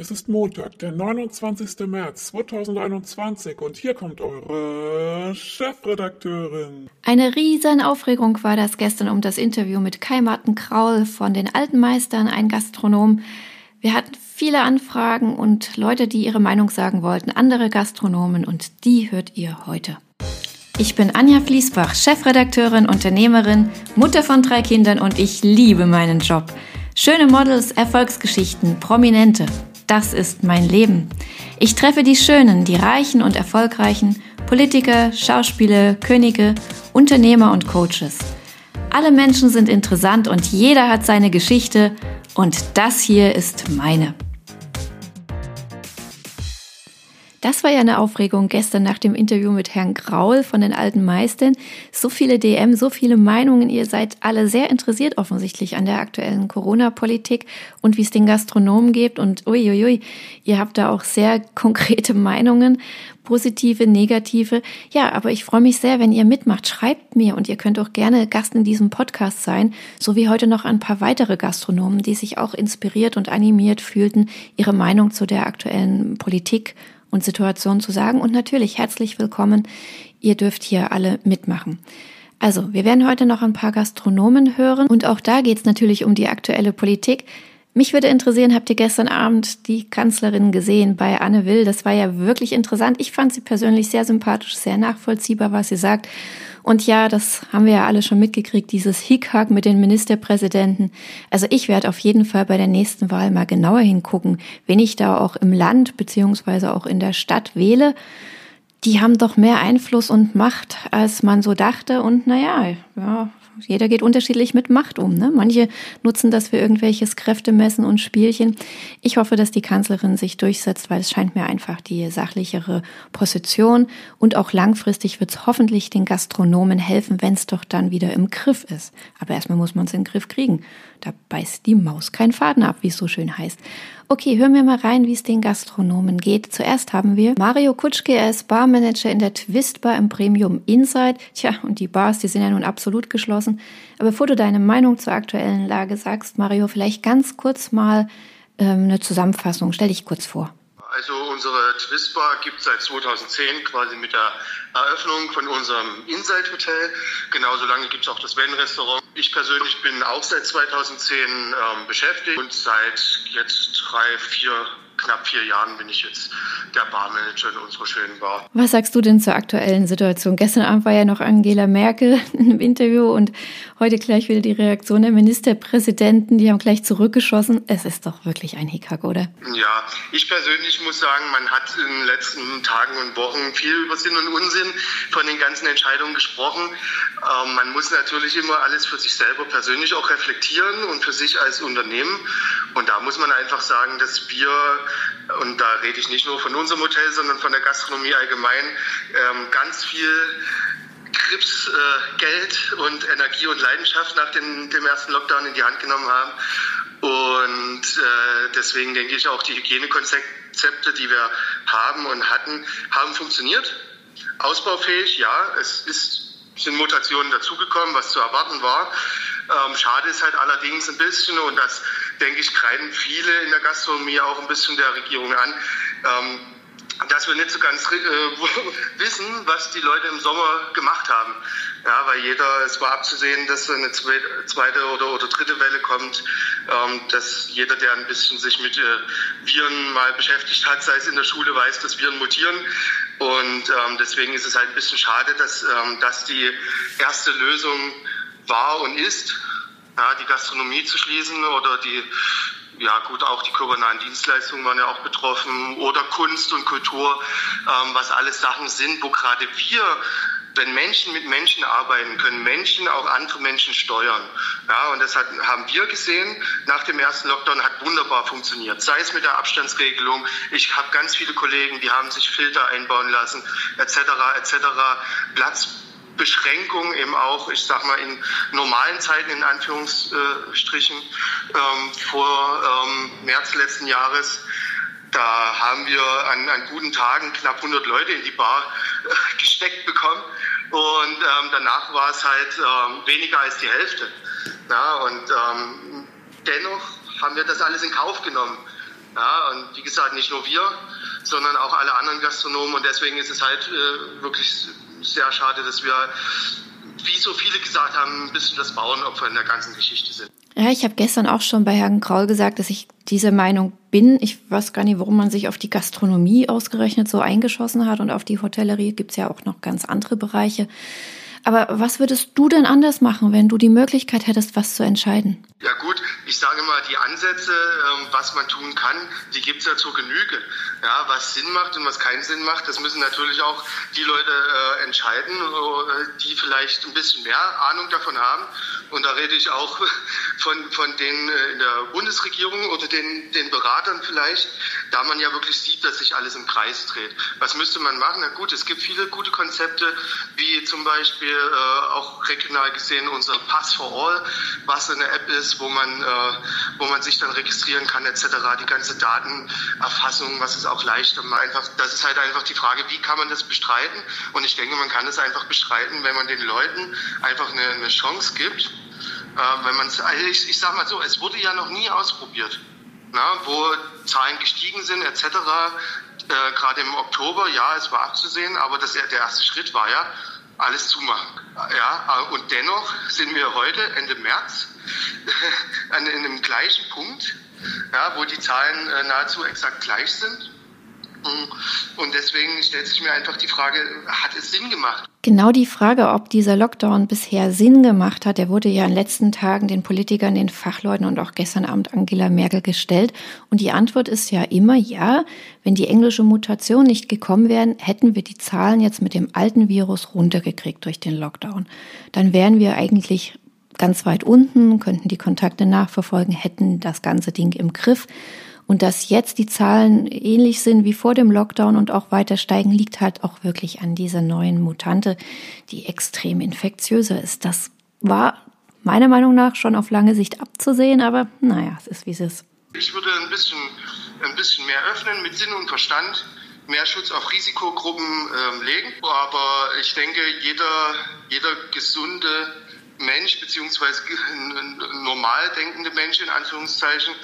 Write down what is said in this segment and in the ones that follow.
Es ist Montag, der 29. März 2021 und hier kommt eure Chefredakteurin. Eine riesen Aufregung war das gestern um das Interview mit Kai Martin Kraul von den Alten Meistern, ein Gastronom. Wir hatten viele Anfragen und Leute, die ihre Meinung sagen wollten, andere Gastronomen und die hört ihr heute. Ich bin Anja Fließbach, Chefredakteurin, Unternehmerin, Mutter von drei Kindern und ich liebe meinen Job. Schöne Models, Erfolgsgeschichten, Prominente das ist mein Leben. Ich treffe die Schönen, die Reichen und Erfolgreichen, Politiker, Schauspieler, Könige, Unternehmer und Coaches. Alle Menschen sind interessant und jeder hat seine Geschichte und das hier ist meine. Das war ja eine Aufregung gestern nach dem Interview mit Herrn Graul von den alten Meistern. So viele DM, so viele Meinungen. Ihr seid alle sehr interessiert offensichtlich an der aktuellen Corona-Politik und wie es den Gastronomen geht. Und uiuiui, ihr habt da auch sehr konkrete Meinungen, positive, negative. Ja, aber ich freue mich sehr, wenn ihr mitmacht. Schreibt mir und ihr könnt auch gerne Gast in diesem Podcast sein, so wie heute noch ein paar weitere Gastronomen, die sich auch inspiriert und animiert fühlten, ihre Meinung zu der aktuellen Politik und Situation zu sagen. Und natürlich herzlich willkommen. Ihr dürft hier alle mitmachen. Also, wir werden heute noch ein paar Gastronomen hören und auch da geht es natürlich um die aktuelle Politik. Mich würde interessieren, habt ihr gestern Abend die Kanzlerin gesehen bei Anne Will? Das war ja wirklich interessant. Ich fand sie persönlich sehr sympathisch, sehr nachvollziehbar, was sie sagt. Und ja, das haben wir ja alle schon mitgekriegt, dieses Hickhack mit den Ministerpräsidenten. Also ich werde auf jeden Fall bei der nächsten Wahl mal genauer hingucken, wen ich da auch im Land beziehungsweise auch in der Stadt wähle. Die haben doch mehr Einfluss und Macht, als man so dachte. Und naja, ja, jeder geht unterschiedlich mit Macht um. Ne? Manche nutzen das für irgendwelches Kräftemessen und Spielchen. Ich hoffe, dass die Kanzlerin sich durchsetzt, weil es scheint mir einfach die sachlichere Position und auch langfristig wird es hoffentlich den Gastronomen helfen, wenn es doch dann wieder im Griff ist. Aber erstmal muss man es in den Griff kriegen. Da beißt die Maus keinen Faden ab, wie es so schön heißt. Okay, hören wir mal rein, wie es den Gastronomen geht. Zuerst haben wir Mario Kutschke, er ist Barmanager in der Twist Bar im Premium Inside. Tja, und die Bars, die sind ja nun absolut geschlossen. Aber bevor du deine Meinung zur aktuellen Lage sagst, Mario, vielleicht ganz kurz mal ähm, eine Zusammenfassung. Stell dich kurz vor. Also unsere Twistbar gibt es seit 2010 quasi mit der Eröffnung von unserem Inside Hotel. Genauso lange gibt es auch das Van-Restaurant. Ich persönlich bin auch seit 2010 ähm, beschäftigt und seit jetzt drei, vier knapp vier Jahren bin ich jetzt der Barmanager in unserer schönen Bar. Was sagst du denn zur aktuellen Situation? Gestern Abend war ja noch Angela Merkel im Interview und heute gleich wieder die Reaktion der Ministerpräsidenten. Die haben gleich zurückgeschossen. Es ist doch wirklich ein Hickhack, oder? Ja, ich persönlich muss sagen, man hat in den letzten Tagen und Wochen viel über Sinn und Unsinn von den ganzen Entscheidungen gesprochen. Ähm, man muss natürlich immer alles für sich selber persönlich auch reflektieren und für sich als Unternehmen. Und da muss man einfach sagen, dass wir und da rede ich nicht nur von unserem Hotel, sondern von der Gastronomie allgemein, ähm, ganz viel Grips, äh, Geld und Energie und Leidenschaft nach den, dem ersten Lockdown in die Hand genommen haben. Und äh, deswegen denke ich auch, die Hygienekonzepte, die wir haben und hatten, haben funktioniert. Ausbaufähig, ja, es ist, sind Mutationen dazugekommen, was zu erwarten war. Ähm, schade ist halt allerdings ein bisschen, und das denke ich, kreiden viele in der Gastronomie auch ein bisschen der Regierung an, ähm, dass wir nicht so ganz äh, wissen, was die Leute im Sommer gemacht haben. Ja, weil jeder, es war abzusehen, dass eine zweite oder, oder dritte Welle kommt, ähm, dass jeder, der ein bisschen sich mit äh, Viren mal beschäftigt hat, sei es in der Schule, weiß, dass Viren mutieren. Und ähm, deswegen ist es halt ein bisschen schade, dass ähm, das die erste Lösung war und ist, ja, die Gastronomie zu schließen oder die, ja gut, auch die kommunalen Dienstleistungen waren ja auch betroffen oder Kunst und Kultur, ähm, was alles Sachen sind, wo gerade wir wenn Menschen mit Menschen arbeiten, können Menschen auch andere Menschen steuern. Ja, und das hat, haben wir gesehen nach dem ersten Lockdown, hat wunderbar funktioniert. Sei es mit der Abstandsregelung. Ich habe ganz viele Kollegen, die haben sich Filter einbauen lassen, etc., etc. Platz Beschränkung eben auch, ich sag mal, in normalen Zeiten in Anführungsstrichen ähm, vor ähm, März letzten Jahres. Da haben wir an, an guten Tagen knapp 100 Leute in die Bar äh, gesteckt bekommen und ähm, danach war es halt ähm, weniger als die Hälfte. Ja, und ähm, dennoch haben wir das alles in Kauf genommen. Ja, und wie gesagt, nicht nur wir, sondern auch alle anderen Gastronomen. Und deswegen ist es halt äh, wirklich sehr schade, dass wir, wie so viele gesagt haben, ein bisschen das Bauernopfer in der ganzen Geschichte sind. Ja, ich habe gestern auch schon bei Herrn Kraul gesagt, dass ich diese Meinung bin. Ich weiß gar nicht, warum man sich auf die Gastronomie ausgerechnet so eingeschossen hat und auf die Hotellerie gibt's ja auch noch ganz andere Bereiche. Aber was würdest du denn anders machen, wenn du die Möglichkeit hättest, was zu entscheiden? Ja gut, ich sage mal, die Ansätze, ähm, was man tun kann, die gibt es ja zur Genüge. Ja, was Sinn macht und was keinen Sinn macht, das müssen natürlich auch die Leute äh, entscheiden, äh, die vielleicht ein bisschen mehr Ahnung davon haben. Und da rede ich auch von, von denen äh, in der Bundesregierung oder den, den Beratern vielleicht, da man ja wirklich sieht, dass sich alles im Kreis dreht. Was müsste man machen? Na gut, es gibt viele gute Konzepte, wie zum Beispiel äh, auch regional gesehen unser Pass for All, was eine App ist, wo man, äh, wo man sich dann registrieren kann etc. Die ganze Datenerfassung, was es auch leichter macht. Einfach, das ist halt einfach die Frage, wie kann man das bestreiten? Und ich denke, man kann es einfach bestreiten, wenn man den Leuten einfach eine, eine Chance gibt. Äh, wenn man also ich, ich sag mal so, es wurde ja noch nie ausprobiert. Na, wo Zahlen gestiegen sind etc. Äh, Gerade im Oktober, ja, es war abzusehen, aber das, der erste Schritt war ja, alles zumachen. Ja, und dennoch sind wir heute, Ende März, an einem gleichen Punkt, ja, wo die Zahlen äh, nahezu exakt gleich sind. Und deswegen stellt sich mir einfach die Frage, hat es Sinn gemacht? Genau die Frage, ob dieser Lockdown bisher Sinn gemacht hat, der wurde ja in den letzten Tagen den Politikern, den Fachleuten und auch gestern Abend Angela Merkel gestellt. Und die Antwort ist ja immer ja. Wenn die englische Mutation nicht gekommen wären, hätten wir die Zahlen jetzt mit dem alten Virus runtergekriegt durch den Lockdown. Dann wären wir eigentlich ganz weit unten, könnten die Kontakte nachverfolgen, hätten das ganze Ding im Griff. Und dass jetzt die Zahlen ähnlich sind wie vor dem Lockdown und auch weiter steigen, liegt halt auch wirklich an dieser neuen Mutante, die extrem infektiöser ist. Das war meiner Meinung nach schon auf lange Sicht abzusehen, aber naja, es ist wie es ist. Ich würde ein bisschen, ein bisschen mehr öffnen mit Sinn und Verstand, mehr Schutz auf Risikogruppen ähm, legen. Aber ich denke, jeder, jeder gesunde Mensch beziehungsweise normal denkende Mensch in Anführungszeichen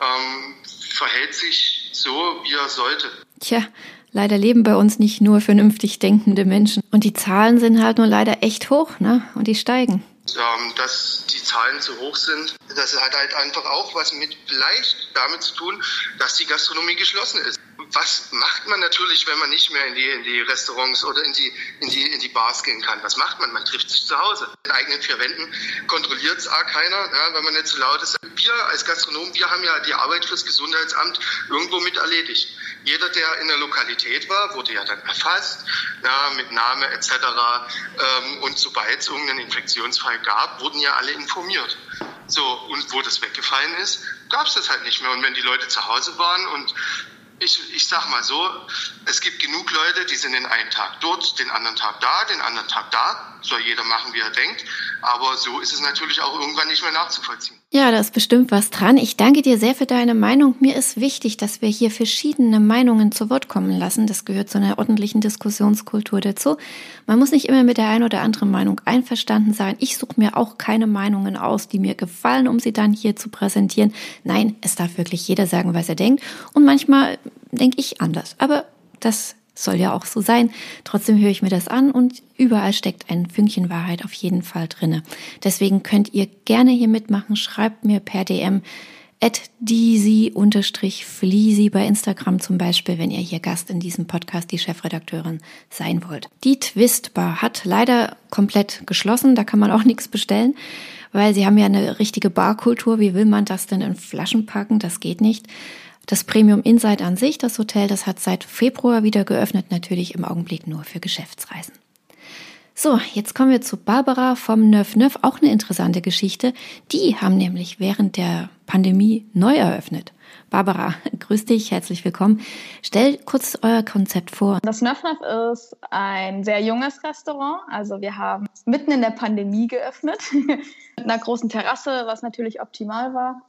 ähm, verhält sich so, wie er sollte. Tja, leider leben bei uns nicht nur vernünftig denkende Menschen. Und die Zahlen sind halt nur leider echt hoch, ne? Und die steigen. Ähm, dass die Zahlen zu hoch sind, das hat halt einfach auch was mit vielleicht damit zu tun, dass die Gastronomie geschlossen ist was macht man natürlich, wenn man nicht mehr in die, in die Restaurants oder in die, in, die, in die Bars gehen kann? Was macht man? Man trifft sich zu Hause. In eigenen vier Wänden kontrolliert es auch keiner, ja, wenn man nicht zu laut ist. Wir als Gastronomen, wir haben ja die Arbeit fürs Gesundheitsamt irgendwo mit erledigt. Jeder, der in der Lokalität war, wurde ja dann erfasst, ja, mit Name etc. Ähm, und sobald es irgendeinen Infektionsfall gab, wurden ja alle informiert. So, und wo das weggefallen ist, gab es das halt nicht mehr. Und wenn die Leute zu Hause waren und ich, ich sag mal so, es gibt genug Leute, die sind den einen Tag dort, den anderen Tag da, den anderen Tag da. Soll jeder machen, wie er denkt. Aber so ist es natürlich auch irgendwann nicht mehr nachzuvollziehen. Ja, da ist bestimmt was dran. Ich danke dir sehr für deine Meinung. Mir ist wichtig, dass wir hier verschiedene Meinungen zu Wort kommen lassen. Das gehört zu einer ordentlichen Diskussionskultur dazu. Man muss nicht immer mit der einen oder anderen Meinung einverstanden sein. Ich suche mir auch keine Meinungen aus, die mir gefallen, um sie dann hier zu präsentieren. Nein, es darf wirklich jeder sagen, was er denkt. Und manchmal denke ich anders. Aber das soll ja auch so sein. Trotzdem höre ich mir das an und überall steckt ein Fünkchen Wahrheit auf jeden Fall drinne. Deswegen könnt ihr gerne hier mitmachen. Schreibt mir per DM at disi-fliesi bei Instagram zum Beispiel, wenn ihr hier Gast in diesem Podcast, die Chefredakteurin, sein wollt. Die Twistbar hat leider komplett geschlossen. Da kann man auch nichts bestellen, weil sie haben ja eine richtige Barkultur. Wie will man das denn in Flaschen packen? Das geht nicht. Das Premium Insight an sich, das Hotel, das hat seit Februar wieder geöffnet, natürlich im Augenblick nur für Geschäftsreisen. So, jetzt kommen wir zu Barbara vom Neuf Neuf, auch eine interessante Geschichte. Die haben nämlich während der Pandemie neu eröffnet. Barbara, grüß dich, herzlich willkommen. Stell kurz euer Konzept vor. Das Neuf Neuf ist ein sehr junges Restaurant. Also wir haben mitten in der Pandemie geöffnet, mit einer großen Terrasse, was natürlich optimal war.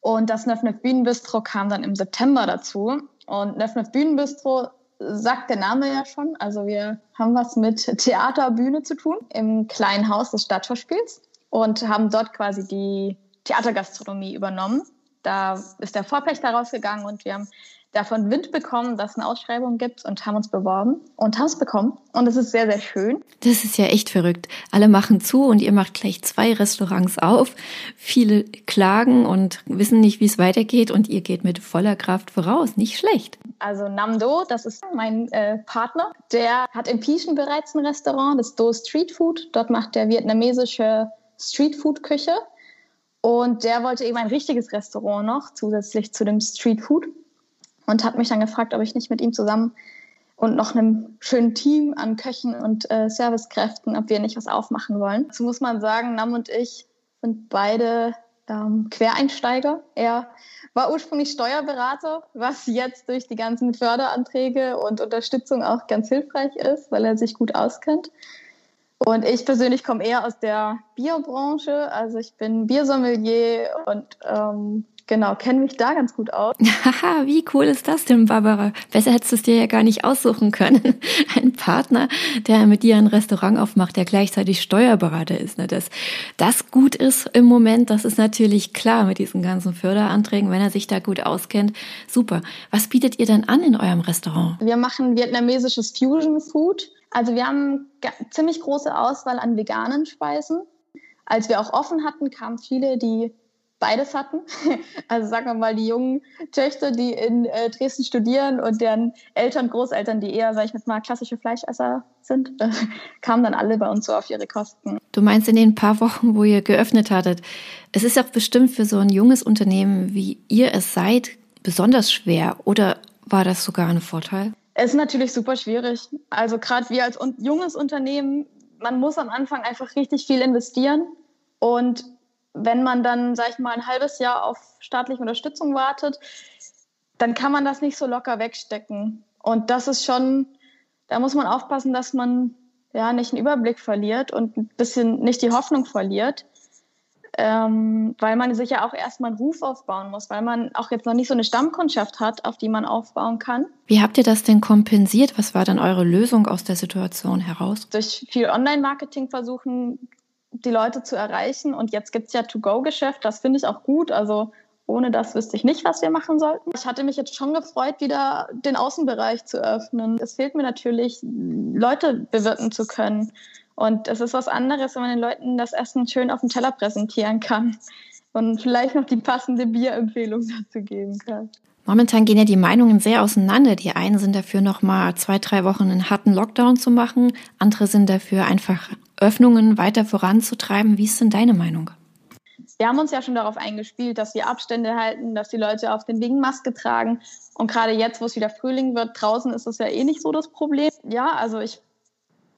Und das Neuf Bühnenbistro kam dann im September dazu. Und Neuf Bühnenbistro sagt der Name ja schon. Also wir haben was mit Theater, Bühne zu tun im kleinen Haus des Stadtschauspiels und haben dort quasi die Theatergastronomie übernommen. da ist der Vorpächter rausgegangen und wir haben davon Wind bekommen, dass es eine Ausschreibung gibt und haben uns beworben und haben es bekommen. Und es ist sehr, sehr schön. Das ist ja echt verrückt. Alle machen zu und ihr macht gleich zwei Restaurants auf. Viele klagen und wissen nicht, wie es weitergeht und ihr geht mit voller Kraft voraus. Nicht schlecht. Also Namdo, das ist mein äh, Partner, der hat in Pieschen bereits ein Restaurant, das Do Street Food. Dort macht er vietnamesische Street Food Küche. Und der wollte eben ein richtiges Restaurant noch, zusätzlich zu dem Street Food und hat mich dann gefragt, ob ich nicht mit ihm zusammen und noch einem schönen Team an Köchen und äh, Servicekräften, ob wir nicht was aufmachen wollen. Dazu muss man sagen, Nam und ich sind beide ähm, Quereinsteiger. Er war ursprünglich Steuerberater, was jetzt durch die ganzen Förderanträge und Unterstützung auch ganz hilfreich ist, weil er sich gut auskennt. Und ich persönlich komme eher aus der Bierbranche. Also ich bin Biersommelier und ähm, Genau, kenne mich da ganz gut aus. Haha, wie cool ist das denn, Barbara? Besser hättest du es dir ja gar nicht aussuchen können. Ein Partner, der mit dir ein Restaurant aufmacht, der gleichzeitig Steuerberater ist. Ne? Dass das gut ist im Moment, das ist natürlich klar mit diesen ganzen Förderanträgen, wenn er sich da gut auskennt. Super. Was bietet ihr denn an in eurem Restaurant? Wir machen vietnamesisches Fusion Food. Also wir haben ziemlich große Auswahl an veganen Speisen. Als wir auch offen hatten, kamen viele, die beides hatten. Also sagen wir mal, die jungen Töchter, die in äh, Dresden studieren und deren Eltern, Großeltern, die eher, sag ich mal, klassische Fleischesser sind, äh, kamen dann alle bei uns so auf ihre Kosten. Du meinst in den paar Wochen, wo ihr geöffnet hattet, es ist auch bestimmt für so ein junges Unternehmen, wie ihr es seid, besonders schwer oder war das sogar ein Vorteil? Es ist natürlich super schwierig. Also gerade wir als un junges Unternehmen, man muss am Anfang einfach richtig viel investieren und wenn man dann, sag ich mal, ein halbes Jahr auf staatliche Unterstützung wartet, dann kann man das nicht so locker wegstecken. Und das ist schon, da muss man aufpassen, dass man ja nicht einen Überblick verliert und ein bisschen nicht die Hoffnung verliert, ähm, weil man sich ja auch erstmal einen Ruf aufbauen muss, weil man auch jetzt noch nicht so eine Stammkundschaft hat, auf die man aufbauen kann. Wie habt ihr das denn kompensiert? Was war dann eure Lösung aus der Situation heraus? Durch viel Online-Marketing versuchen, die Leute zu erreichen. Und jetzt gibt es ja To-Go-Geschäft, das finde ich auch gut. Also ohne das wüsste ich nicht, was wir machen sollten. Ich hatte mich jetzt schon gefreut, wieder den Außenbereich zu öffnen. Es fehlt mir natürlich, Leute bewirten zu können. Und es ist was anderes, wenn man den Leuten das Essen schön auf dem Teller präsentieren kann und vielleicht noch die passende Bierempfehlung dazu geben kann. Momentan gehen ja die Meinungen sehr auseinander. Die einen sind dafür, noch mal zwei, drei Wochen einen harten Lockdown zu machen. Andere sind dafür, einfach Öffnungen weiter voranzutreiben. Wie ist denn deine Meinung? Wir haben uns ja schon darauf eingespielt, dass wir Abstände halten, dass die Leute auf den Wegen Maske tragen. Und gerade jetzt, wo es wieder Frühling wird, draußen ist das ja eh nicht so das Problem. Ja, also ich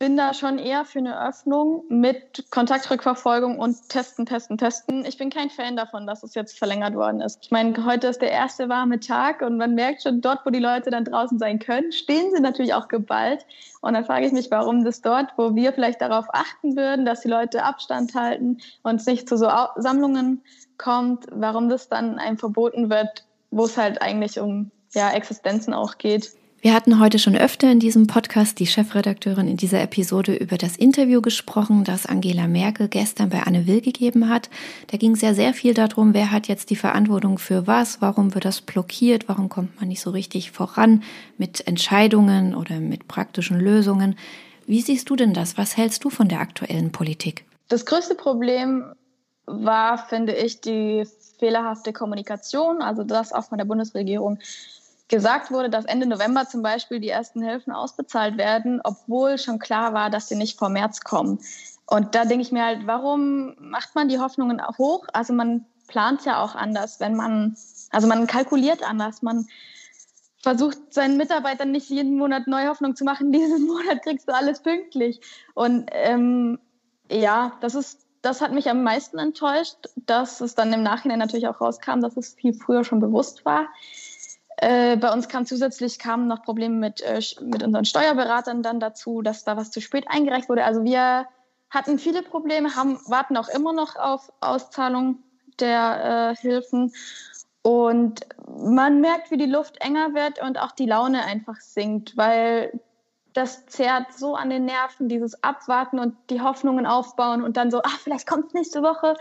bin da schon eher für eine Öffnung mit Kontaktrückverfolgung und testen, testen, testen. Ich bin kein Fan davon, dass es jetzt verlängert worden ist. Ich meine, heute ist der erste warme Tag und man merkt schon, dort, wo die Leute dann draußen sein können, stehen sie natürlich auch geballt. Und dann frage ich mich, warum das dort, wo wir vielleicht darauf achten würden, dass die Leute Abstand halten und es nicht zu so Sammlungen kommt, warum das dann einem verboten wird, wo es halt eigentlich um ja, Existenzen auch geht. Wir hatten heute schon öfter in diesem Podcast die Chefredakteurin in dieser Episode über das Interview gesprochen, das Angela Merkel gestern bei Anne Will gegeben hat. Da ging es ja sehr viel darum, wer hat jetzt die Verantwortung für was, warum wird das blockiert, warum kommt man nicht so richtig voran mit Entscheidungen oder mit praktischen Lösungen. Wie siehst du denn das? Was hältst du von der aktuellen Politik? Das größte Problem war, finde ich, die fehlerhafte Kommunikation, also das auch von der Bundesregierung gesagt wurde, dass Ende November zum Beispiel die ersten Hilfen ausbezahlt werden, obwohl schon klar war, dass sie nicht vor März kommen. Und da denke ich mir halt, warum macht man die Hoffnungen hoch? Also man plant ja auch anders, wenn man, also man kalkuliert anders, man versucht seinen Mitarbeitern nicht jeden Monat neue Hoffnung zu machen, diesen Monat kriegst du alles pünktlich. Und ähm, ja, das ist, das hat mich am meisten enttäuscht, dass es dann im Nachhinein natürlich auch rauskam, dass es viel früher schon bewusst war. Äh, bei uns kam zusätzlich kamen noch Probleme mit, äh, mit unseren Steuerberatern dann dazu, dass da was zu spät eingereicht wurde. Also wir hatten viele Probleme, haben, warten auch immer noch auf Auszahlung der äh, Hilfen. Und man merkt, wie die Luft enger wird und auch die Laune einfach sinkt, weil das zerrt so an den Nerven, dieses Abwarten und die Hoffnungen aufbauen und dann so, ach, vielleicht kommt es nächste Woche.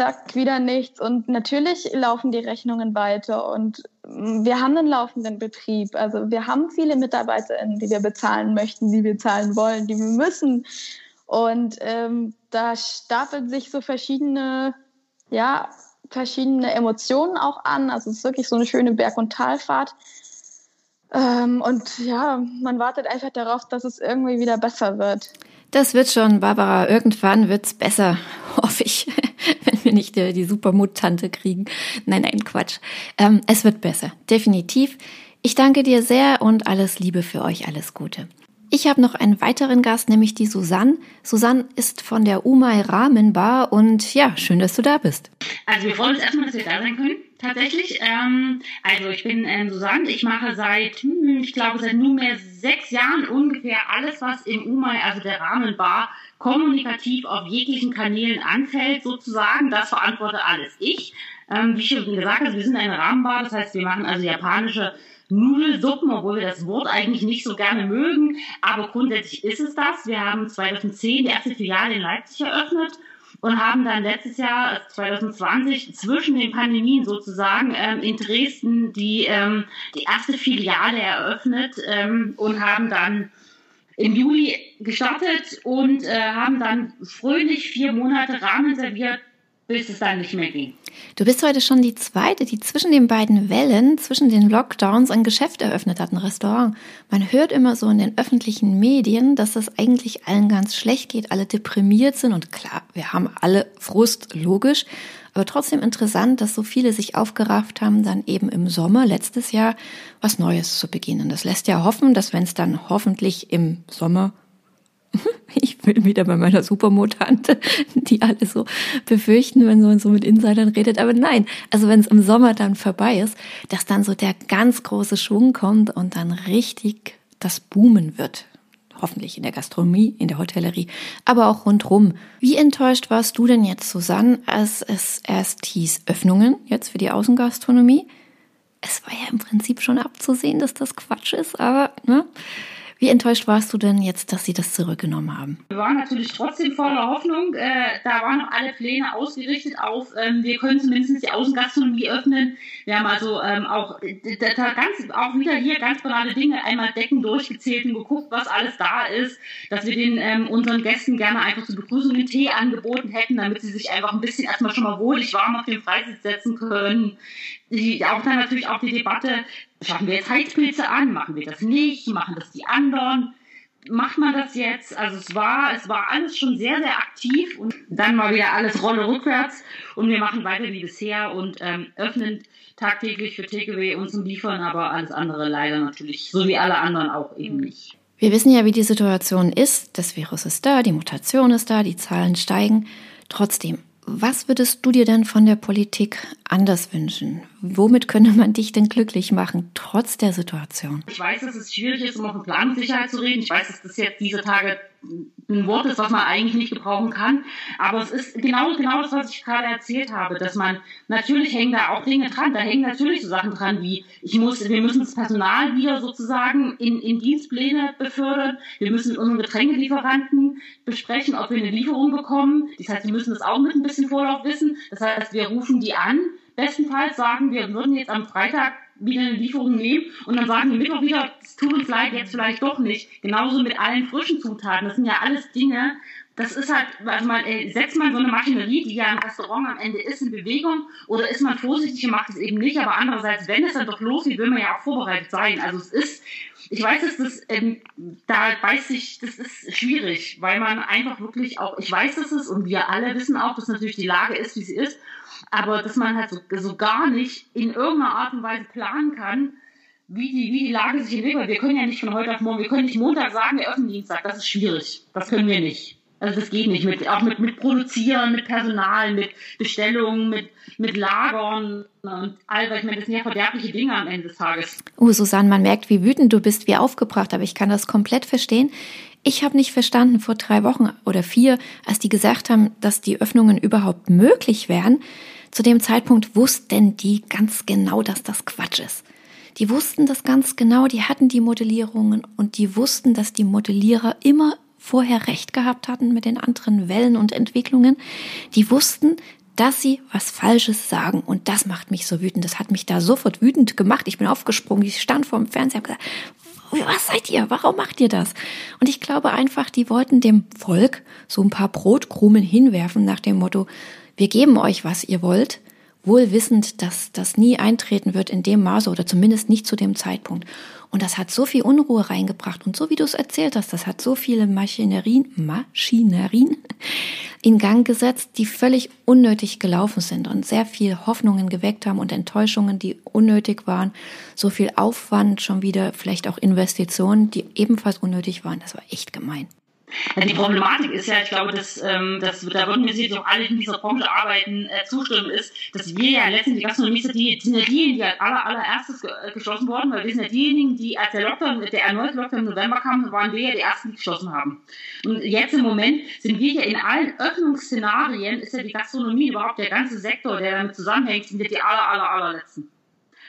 Zack, wieder nichts. Und natürlich laufen die Rechnungen weiter. Und wir haben einen laufenden Betrieb. Also wir haben viele MitarbeiterInnen, die wir bezahlen möchten, die wir zahlen wollen, die wir müssen. Und ähm, da stapeln sich so verschiedene, ja, verschiedene Emotionen auch an. Also es ist wirklich so eine schöne Berg- und Talfahrt. Ähm, und ja, man wartet einfach darauf, dass es irgendwie wieder besser wird. Das wird schon, Barbara. Irgendwann wird's besser, hoffe ich, wir nicht die, die Supermuttante kriegen. Nein, nein, Quatsch. Ähm, es wird besser, definitiv. Ich danke dir sehr und alles Liebe für euch, alles Gute. Ich habe noch einen weiteren Gast, nämlich die Susanne. Susanne ist von der Umay Ramen Bar und ja, schön, dass du da bist. Also wir freuen uns erstmal, dass wir da sein können tatsächlich. Ähm, also ich bin ähm, Susanne, ich mache seit, hm, ich glaube, seit nunmehr sechs Jahren ungefähr alles, was im UMAI, also der Rahmenbar, kommunikativ auf jeglichen Kanälen anfällt, sozusagen. Das verantworte alles ich. Ähm, wie schon gesagt, also wir sind eine Rahmenbar, das heißt, wir machen also japanische Nudelsuppen, obwohl wir das Wort eigentlich nicht so gerne mögen. Aber grundsätzlich ist es das. Wir haben 2010 die erste Filiale in Leipzig eröffnet und haben dann letztes Jahr, 2020, also zwischen den Pandemien sozusagen ähm, in Dresden die, ähm, die erste Filiale eröffnet ähm, und haben dann im Juli gestartet und äh, haben dann fröhlich vier Monate Rahmen serviert, bis es dann nicht mehr ging. Du bist heute schon die zweite, die zwischen den beiden Wellen, zwischen den Lockdowns ein Geschäft eröffnet hat, ein Restaurant. Man hört immer so in den öffentlichen Medien, dass das eigentlich allen ganz schlecht geht, alle deprimiert sind und klar, wir haben alle Frust, logisch. Aber trotzdem interessant, dass so viele sich aufgerafft haben, dann eben im Sommer letztes Jahr was Neues zu beginnen. Das lässt ja hoffen, dass wenn es dann hoffentlich im Sommer ich bin wieder bei meiner Supermutante, die alle so befürchten, wenn man so mit Insidern redet. Aber nein, also wenn es im Sommer dann vorbei ist, dass dann so der ganz große Schwung kommt und dann richtig das Boomen wird. Hoffentlich in der Gastronomie, in der Hotellerie, aber auch rundrum. Wie enttäuscht warst du denn jetzt, Susanne, als es erst hieß Öffnungen jetzt für die Außengastronomie? Es war ja im Prinzip schon abzusehen, dass das Quatsch ist, aber ne? Wie enttäuscht warst du denn jetzt, dass sie das zurückgenommen haben? Wir waren natürlich trotzdem voller Hoffnung. Äh, da waren noch alle Pläne ausgerichtet auf, ähm, wir können zumindest die Außengastronomie öffnen. Wir haben also ähm, auch, da ganz, auch wieder hier ganz banale Dinge einmal Decken durchgezählt und geguckt, was alles da ist, dass wir den ähm, unseren Gästen gerne einfach zur Begrüßung den Tee angeboten hätten, damit sie sich einfach ein bisschen erstmal schon mal wohlig warm auf den Freisitz setzen können. Die, auch dann natürlich auch die Debatte, schaffen wir jetzt Heizpilze an, machen wir das nicht, machen das die anderen, macht man das jetzt? Also es war, es war alles schon sehr, sehr aktiv und dann mal wieder alles Rolle rückwärts und wir machen weiter wie bisher und ähm, öffnen tagtäglich für Takeaway und zum Liefern, aber alles andere leider natürlich, so wie alle anderen auch eben nicht. Wir wissen ja, wie die Situation ist. Das Virus ist da, die Mutation ist da, die Zahlen steigen. Trotzdem, was würdest du dir denn von der Politik anders wünschen? Womit könnte man dich denn glücklich machen, trotz der Situation? Ich weiß, dass es schwierig ist, um auf Planungssicherheit zu reden. Ich weiß, dass das jetzt diese Tage ein Wort ist, was man eigentlich nicht gebrauchen kann. Aber es ist genau, genau das, was ich gerade erzählt habe, dass man, natürlich hängen da auch Dinge dran. Da hängen natürlich so Sachen dran wie, ich muss, wir müssen das Personal wieder sozusagen in, in Dienstpläne befördern. Wir müssen unseren Getränkelieferanten besprechen, ob wir eine Lieferung bekommen. Das heißt, wir müssen das auch mit ein bisschen Vorlauf wissen. Das heißt, wir rufen die an. Bestenfalls sagen wir, würden jetzt am Freitag wieder eine Lieferung nehmen und dann sagen die Mittwoch wieder, es tut uns leid, jetzt vielleicht doch nicht. Genauso mit allen frischen Zutaten. Das sind ja alles Dinge, das ist halt, also man, äh, setzt man so eine Maschinerie, die ja im Restaurant am Ende ist, in Bewegung oder ist man vorsichtig und macht es eben nicht, aber andererseits, wenn es dann doch losgeht, will man ja auch vorbereitet sein. Also es ist, ich weiß, dass das, ähm, da weiß ich, das ist schwierig, weil man einfach wirklich auch, ich weiß, dass es und wir alle wissen auch, dass natürlich die Lage ist, wie sie ist aber dass man halt so, so gar nicht in irgendeiner Art und Weise planen kann, wie die, wie die Lage sich entwickelt. Wir können ja nicht von heute auf morgen, wir können nicht Montag sagen, wir öffnen Dienstag. Das ist schwierig. Das können wir nicht. Also das geht nicht. Mit, auch mit, mit Produzieren, mit Personal, mit Bestellungen, mit, mit Lagern und all das. Ich meine, das sind ja verderbliche Dinge am Ende des Tages. Oh, Susanne, man merkt, wie wütend du bist, wie aufgebracht, aber ich kann das komplett verstehen. Ich habe nicht verstanden vor drei Wochen oder vier, als die gesagt haben, dass die Öffnungen überhaupt möglich wären, zu dem Zeitpunkt wussten die ganz genau, dass das Quatsch ist. Die wussten das ganz genau, die hatten die Modellierungen und die wussten, dass die Modellierer immer vorher recht gehabt hatten mit den anderen Wellen und Entwicklungen. Die wussten, dass sie was Falsches sagen. Und das macht mich so wütend. Das hat mich da sofort wütend gemacht. Ich bin aufgesprungen, ich stand vor dem Fernseher und gesagt, was seid ihr? Warum macht ihr das? Und ich glaube einfach, die wollten dem Volk so ein paar Brotkrumen hinwerfen nach dem Motto, wir geben euch, was ihr wollt, wohl wissend, dass das nie eintreten wird in dem Maße oder zumindest nicht zu dem Zeitpunkt. Und das hat so viel Unruhe reingebracht. Und so wie du es erzählt hast, das hat so viele Maschinerien, Maschinerien in Gang gesetzt, die völlig unnötig gelaufen sind und sehr viel Hoffnungen geweckt haben und Enttäuschungen, die unnötig waren. So viel Aufwand schon wieder, vielleicht auch Investitionen, die ebenfalls unnötig waren. Das war echt gemein. Die Problematik ist ja, ich glaube, dass, ähm, dass da würden wir jetzt auch alle in dieser Branche arbeiten, äh, zustimmen, ist, dass wir ja letztendlich die Gastronomie sind, die, sind ja diejenigen, die als aller, allererstes ge äh, geschlossen wurden, weil wir sind ja diejenigen, die als der Lockdown, der erneute Lockdown im November kam, waren wir ja die ersten, die geschlossen haben. Und jetzt im Moment sind wir ja in allen Öffnungsszenarien, ist ja die Gastronomie überhaupt der ganze Sektor, der damit zusammenhängt, sind wir die aller, aller, allerletzten.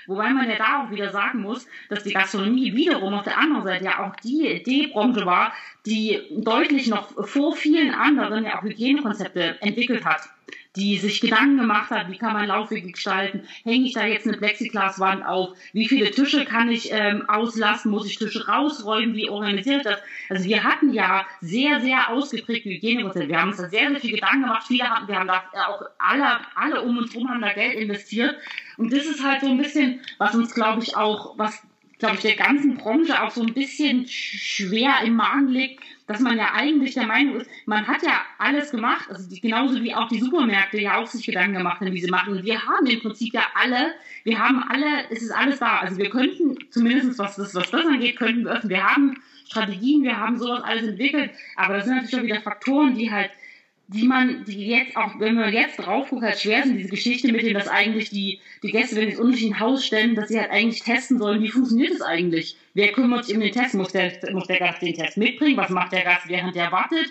Wobei man ja da auch wieder sagen muss, dass die Gastronomie wiederum auf der anderen Seite ja auch die, die Branche war, die deutlich noch vor vielen anderen ja auch Hygienekonzepte entwickelt hat die sich Gedanken gemacht hat, wie kann man Laufwege gestalten, hänge ich da jetzt eine Plexiglaswand auf, wie viele Tische kann ich ähm, auslassen, muss ich Tische rausräumen, wie organisiert das? Also wir hatten ja sehr, sehr ausgeprägte Hygienekonzepte, wir haben uns da sehr, sehr viel Gedanken gemacht, viele hatten, wir haben da auch alle, alle um uns herum haben da Geld investiert. Und das ist halt so ein bisschen, was uns glaube ich auch, was glaube ich, der ganzen Branche auch so ein bisschen schwer im Magen liegt, dass man ja eigentlich der Meinung ist, man hat ja alles gemacht, also genauso wie auch die Supermärkte ja auch sich Gedanken gemacht haben, wie sie machen. Wir haben im Prinzip ja alle, wir haben alle, es ist alles da. Also wir könnten, zumindest was das, was das angeht, könnten wir öffnen. Wir haben Strategien, wir haben sowas alles entwickelt, aber das sind natürlich auch wieder Faktoren, die halt die man, die jetzt auch, wenn man jetzt drauf guckt, halt schwer sind, diese Geschichte mit dem, dass eigentlich die, die Gäste, wenn sie es unten in Haus stellen, dass sie halt eigentlich testen sollen, wie funktioniert es eigentlich? Wer kümmert sich um den Test? Muss der, muss der Gast den Test mitbringen? Was macht der Gast, während der wartet?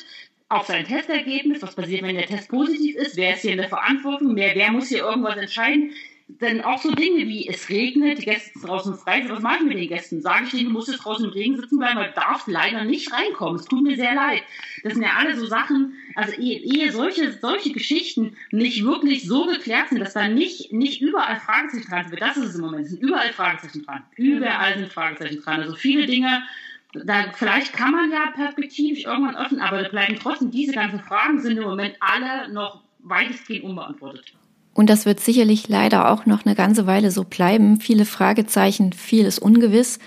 Auf sein Testergebnis, was passiert, wenn der Test positiv ist? Wer ist hier in der Verantwortung? Wer, wer muss hier irgendwas entscheiden? Dann auch so Dinge wie es regnet, die Gäste sind draußen frei. Was mache ich mit den Gästen? Sage ich denen, du musst jetzt draußen im Regen sitzen bleiben, weil du darfst leider nicht reinkommen. Es tut mir sehr leid. Das sind ja alle so Sachen, also ehe, ehe solche, solche Geschichten nicht wirklich so geklärt sind, dass da nicht, nicht überall Fragezeichen dran sind. Das ist es im Moment. Es sind überall Fragezeichen dran. Überall sind Fragezeichen dran. Also viele Dinge, da, vielleicht kann man ja perspektivisch irgendwann öffnen, aber da bleiben trotzdem diese ganzen Fragen sind im Moment alle noch weitestgehend unbeantwortet. Und das wird sicherlich leider auch noch eine ganze Weile so bleiben. Viele Fragezeichen, vieles ungewiss.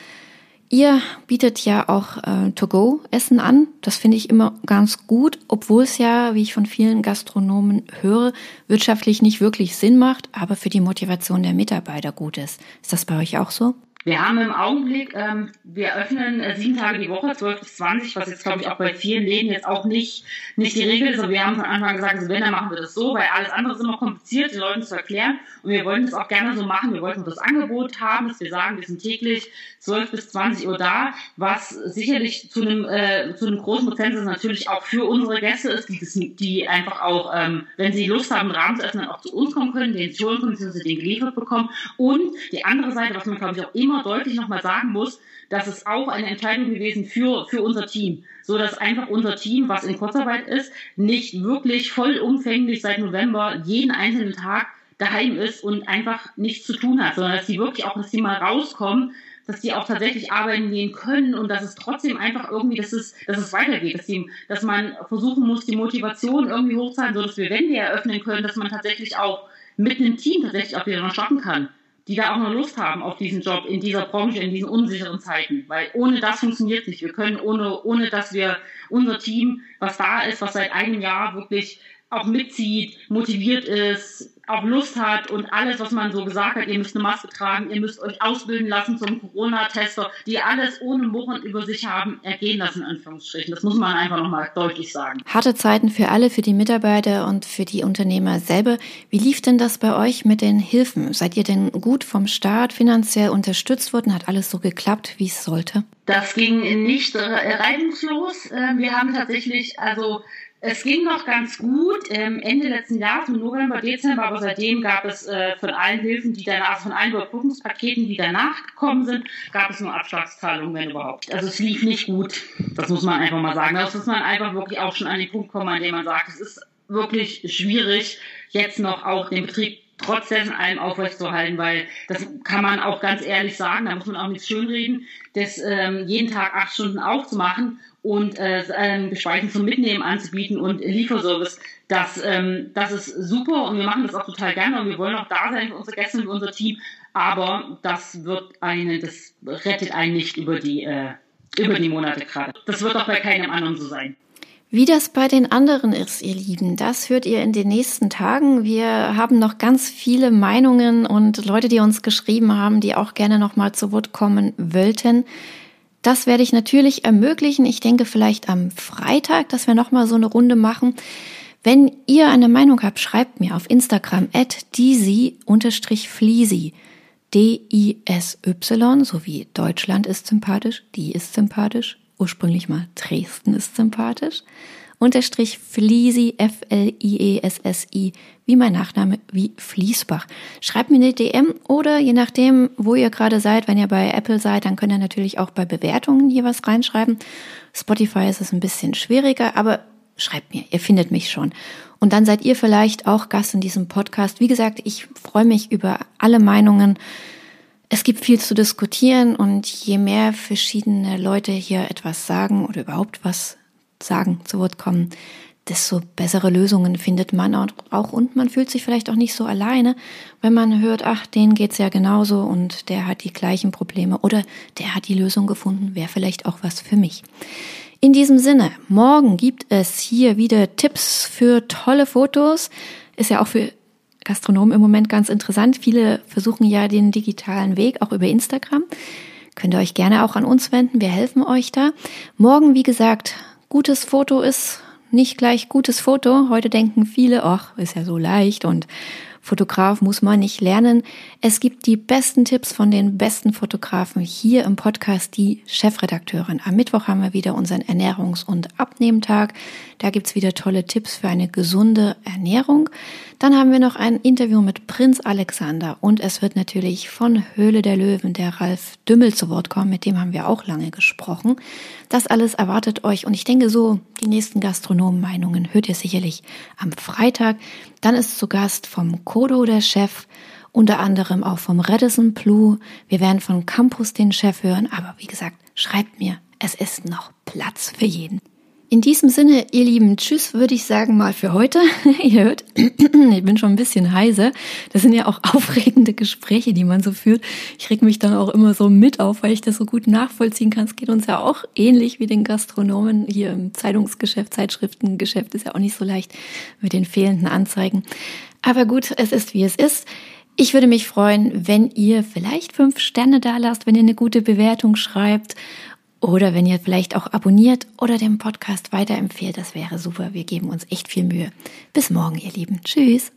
Ihr bietet ja auch äh, To-Go-Essen an. Das finde ich immer ganz gut, obwohl es ja, wie ich von vielen Gastronomen höre, wirtschaftlich nicht wirklich Sinn macht, aber für die Motivation der Mitarbeiter gut ist. Ist das bei euch auch so? Wir haben im Augenblick, ähm, wir öffnen äh, sieben Tage die Woche, 12 bis 20, was jetzt, glaube ich, auch bei vielen Läden jetzt auch nicht, nicht die Regel ist. Aber wir haben von Anfang an gesagt, also wenn, dann machen wir das so, weil alles andere ist immer kompliziert, den Leuten zu erklären. Und wir wollten das auch gerne so machen. Wir wollten das Angebot haben, dass wir sagen, wir sind täglich 12 bis 20 Uhr da, was sicherlich zu einem, äh, zu einem großen Prozentsatz natürlich auch für unsere Gäste ist, die, die einfach auch, ähm, wenn sie Lust haben, Rahmen zu öffnen, auch zu uns kommen können, den zu können, beziehungsweise den geliefert bekommen. Und die andere Seite, was man, glaube ich, auch immer immer deutlich nochmal sagen muss, dass es auch eine Entscheidung gewesen für, für unser Team. So dass einfach unser Team, was in Kurzarbeit ist, nicht wirklich vollumfänglich seit November jeden einzelnen Tag daheim ist und einfach nichts zu tun hat, sondern dass die wirklich auch, dass die mal rauskommen, dass die auch tatsächlich arbeiten gehen können und dass es trotzdem einfach irgendwie, dass es, dass es weitergeht, dass, die, dass man versuchen muss, die Motivation irgendwie hochzuhalten, so dass wir, wenn wir eröffnen können, dass man tatsächlich auch mit einem Team tatsächlich auch wieder noch starten kann die da auch noch Lust haben auf diesen Job in dieser Branche, in diesen unsicheren Zeiten. Weil ohne das funktioniert nicht. Wir können ohne, ohne dass wir unser Team, was da ist, was seit einem Jahr wirklich auch mitzieht, motiviert ist, auch Lust hat und alles, was man so gesagt hat, ihr müsst eine Maske tragen, ihr müsst euch ausbilden lassen zum Corona-Tester, die alles ohne Murren über sich haben, ergehen lassen, in Anführungsstrichen. Das muss man einfach nochmal deutlich sagen. Harte Zeiten für alle, für die Mitarbeiter und für die Unternehmer selber. Wie lief denn das bei euch mit den Hilfen? Seid ihr denn gut vom Staat finanziell unterstützt worden? Hat alles so geklappt, wie es sollte? Das ging nicht reibungslos. Äh, wir haben tatsächlich, also es ging noch ganz gut ähm, Ende letzten Jahres, im November, Dezember, aber seitdem gab es äh, von allen Hilfen, die danach, also von allen Überbrückungspaketen, die danach gekommen sind, gab es nur Abschlagszahlungen, wenn überhaupt. Also es lief nicht gut. Das muss man einfach mal sagen. Das muss man einfach wirklich auch schon an den Punkt kommen, an dem man sagt, es ist wirklich schwierig, jetzt noch auch den Betrieb trotz dessen allem aufrechtzuerhalten, weil das kann man auch ganz ehrlich sagen, da muss man auch nichts schönreden, das ähm, jeden Tag acht Stunden aufzumachen und äh, ähm, Speisen zum Mitnehmen anzubieten und Lieferservice, das, ähm, das ist super und wir machen das auch total gerne und wir wollen auch da sein für unsere Gäste und für unser Team, aber das wird eine, das rettet einen nicht über die, äh, über die Monate gerade. Das wird auch bei keinem anderen so sein. Wie das bei den anderen ist, ihr Lieben, das hört ihr in den nächsten Tagen. Wir haben noch ganz viele Meinungen und Leute, die uns geschrieben haben, die auch gerne noch mal zu Wort kommen wollten. Das werde ich natürlich ermöglichen. Ich denke vielleicht am Freitag, dass wir noch mal so eine Runde machen. Wenn ihr eine Meinung habt, schreibt mir auf Instagram at disi-fleasy. D-I-S-Y, so wie Deutschland ist sympathisch, die ist sympathisch, ursprünglich mal Dresden ist sympathisch, unterstrich Fliesi, F-L-I-E-S-S-I, wie mein Nachname, wie Fließbach. Schreibt mir eine DM oder je nachdem, wo ihr gerade seid, wenn ihr bei Apple seid, dann könnt ihr natürlich auch bei Bewertungen hier was reinschreiben. Spotify ist es ein bisschen schwieriger, aber schreibt mir, ihr findet mich schon. Und dann seid ihr vielleicht auch Gast in diesem Podcast. Wie gesagt, ich freue mich über alle Meinungen. Es gibt viel zu diskutieren und je mehr verschiedene Leute hier etwas sagen oder überhaupt was sagen, zu Wort kommen, desto bessere Lösungen findet man auch und man fühlt sich vielleicht auch nicht so alleine, wenn man hört, ach, denen geht's ja genauso und der hat die gleichen Probleme oder der hat die Lösung gefunden, wäre vielleicht auch was für mich. In diesem Sinne, morgen gibt es hier wieder Tipps für tolle Fotos. Ist ja auch für Gastronomen im Moment ganz interessant. Viele versuchen ja den digitalen Weg auch über Instagram. Könnt ihr euch gerne auch an uns wenden. Wir helfen euch da. Morgen, wie gesagt, gutes Foto ist nicht gleich gutes Foto. Heute denken viele, ach, ist ja so leicht und Fotograf muss man nicht lernen. Es gibt die besten Tipps von den besten Fotografen hier im Podcast, die Chefredakteurin. Am Mittwoch haben wir wieder unseren Ernährungs- und Abnehmtag. Da gibt's wieder tolle Tipps für eine gesunde Ernährung. Dann haben wir noch ein Interview mit Prinz Alexander und es wird natürlich von Höhle der Löwen der Ralf Dümmel zu Wort kommen. Mit dem haben wir auch lange gesprochen. Das alles erwartet euch und ich denke so, die nächsten Gastronomen-Meinungen hört ihr sicherlich am Freitag. Dann ist zu Gast vom Kodo der Chef, unter anderem auch vom Redison Blue. Wir werden von Campus den Chef hören, aber wie gesagt, schreibt mir, es ist noch Platz für jeden. In diesem Sinne, ihr Lieben, tschüss, würde ich sagen mal für heute. ihr hört, ich bin schon ein bisschen heiser. Das sind ja auch aufregende Gespräche, die man so führt. Ich reg mich dann auch immer so mit auf, weil ich das so gut nachvollziehen kann. Es geht uns ja auch ähnlich wie den Gastronomen hier im Zeitungsgeschäft, Zeitschriftengeschäft. Ist ja auch nicht so leicht mit den fehlenden Anzeigen. Aber gut, es ist wie es ist. Ich würde mich freuen, wenn ihr vielleicht fünf Sterne da lasst, wenn ihr eine gute Bewertung schreibt oder wenn ihr vielleicht auch abonniert oder den Podcast weiterempfehlt, das wäre super. Wir geben uns echt viel Mühe. Bis morgen, ihr Lieben. Tschüss.